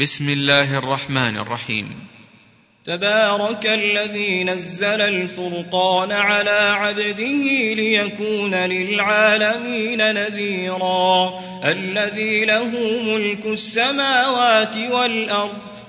بسم الله الرحمن الرحيم. تبارك الذي نزل الفرقان على عبده ليكون للعالمين نذيرا. الذي له ملك السماوات والأرض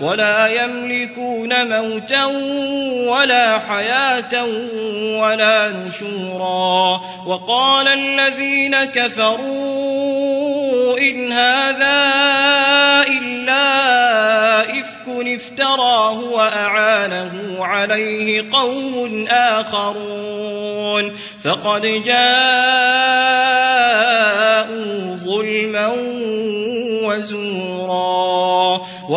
ولا يملكون موتا ولا حياة ولا نشورا. وقال الذين كفروا إن هذا إلا إفك افتراه وأعانه عليه قوم آخرون. فقد جاءوا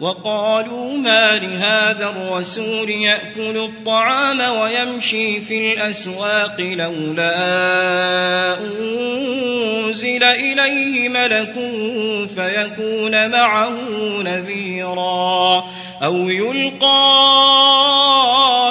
وقالوا ما لهذا الرسول يأكل الطعام ويمشي في الأسواق لولا أنزل إليه ملك فيكون معه نذيرا أو يلقى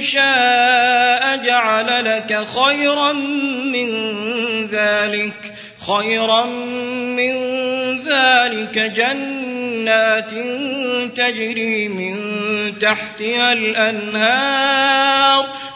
شاء جعل لك خيرا من ذلك خيرا من ذلك جنات تجري من تحتها الأنهار.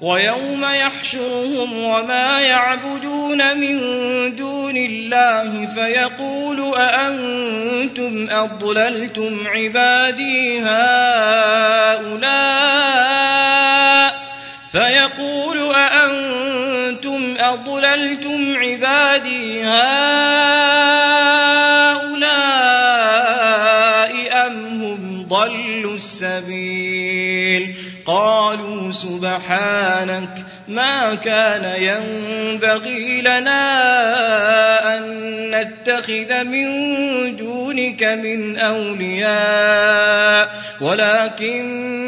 ويوم يحشرهم وما يعبدون من دون الله فيقول أأنتم أضللتم عبادي هؤلاء فيقول أأنتم أضللتم عبادي هؤلاء ضلوا السبيل. قالوا سبحانك ما كان ينبغي لنا أن نتخذ من دونك من أولياء ولكن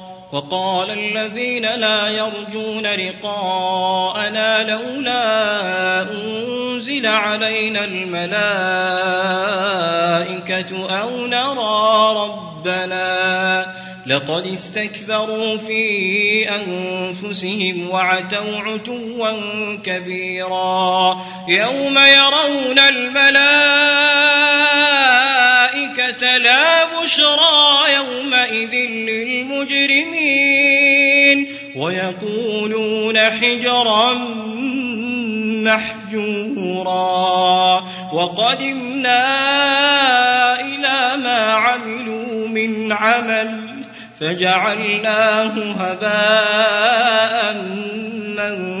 وقال الذين لا يرجون لقاءنا لولا أنزل علينا الملائكة أو نرى ربنا لقد استكبروا في أنفسهم وعتوا عتوا كبيرا يوم يرون الملائكة لا بشرى يومئذ للمجرمين ويقولون حجرا محجورا وقدمنا إلى ما عملوا من عمل فجعلناه هباء منثورا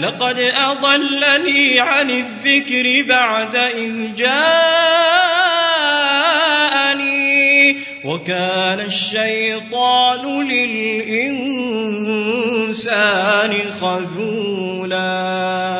لقد أضلني عن الذكر بعد إذ جاءني وكان الشيطان للإنسان خذولا.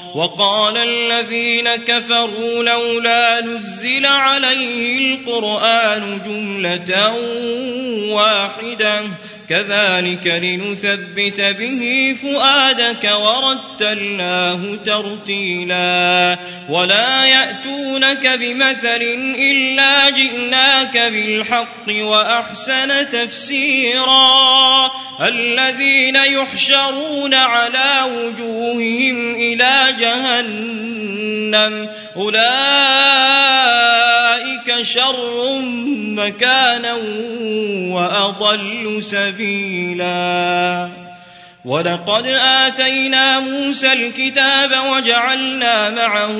وقال الذين كفروا لولا نزل عليه القرآن جملة واحدة. كذلك لنثبت به فؤادك ورتلناه ترتيلا ولا يأتونك بمثل إلا جئناك بالحق وأحسن تفسيرا الذين يحشرون على وجوههم إلى جهنم أولئك شر مكانا وأضل سبيلا. ولقد آتينا موسى الكتاب وجعلنا معه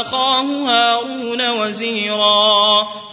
أخاه هارون وزيرا.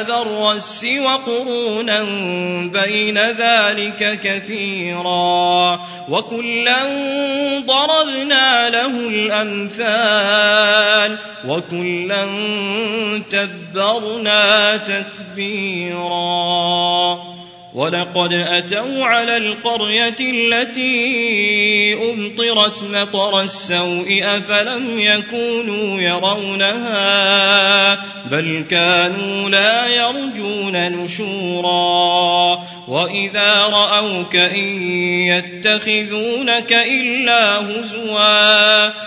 الرس وقرونا بين ذلك كثيرا وكلا ضربنا له الأمثال وكلا تبرنا تتبيرا ولقد أتوا على القرية التي أمطرت مطر السوء أفلم يكونوا يرونها بل كانوا لا يرجون نشورا وإذا رأوك إن يتخذونك إلا هزوا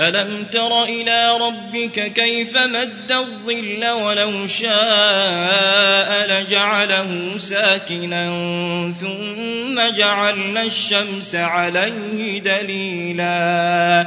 ألم تر إلى ربك كيف مد الظل ولو شاء لجعله ساكنا ثم جعلنا الشمس عليه دليلا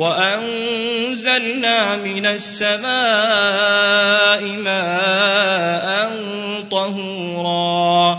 وأنزلنا من السماء ماء طهورا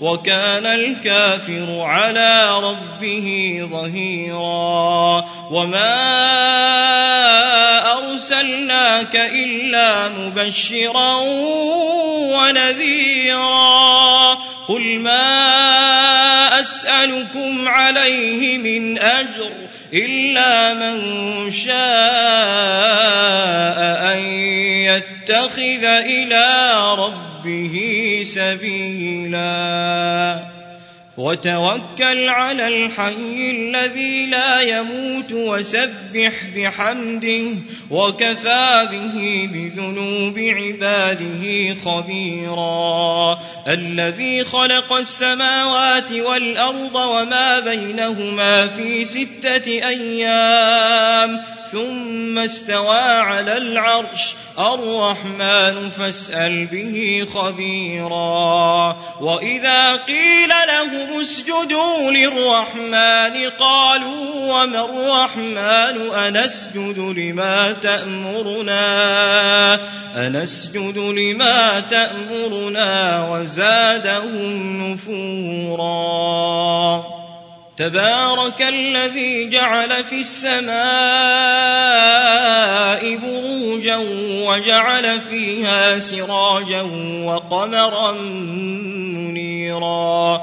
وكان الكافر على ربه ظهيرا وما أرسلناك إلا مبشرا ونذيرا قل ما أسألكم عليه من أجر إلا من شاء أن يتخذ إلى ربه سبيلا. وتوكل على الحي الذي لا يموت وسبح بحمده وكفى به بذنوب عباده خبيرا. الذي خلق السماوات والأرض وما بينهما في ستة أيام. ثم استوى على العرش. الرحمن فاسأل به خبيرا. وإذا قيل لهم اسجدوا للرحمن قالوا وما الرحمن؟ أنسجد لما تأمرنا. أنسجد لما تأمرنا وزادهم نفورا. تبارك الذي جعل في السماء بروجا وجعل فيها سراجا وقمرا منيرا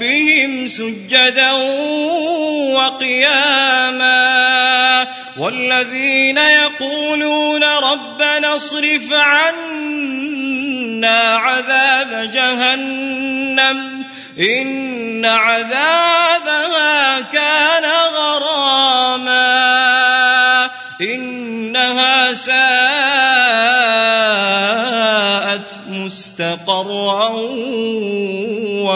سجدا وقياما والذين يقولون ربنا اصرف عنا عذاب جهنم إن عذابها كان غراما إنها ساءت مستقرا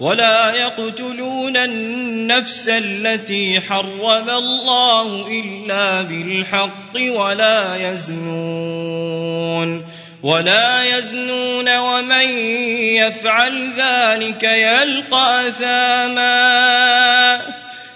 ولا يقتلون النفس التي حرم الله إلا بالحق ولا يزنون ولا يزنون ومن يفعل ذلك يلقى أثاما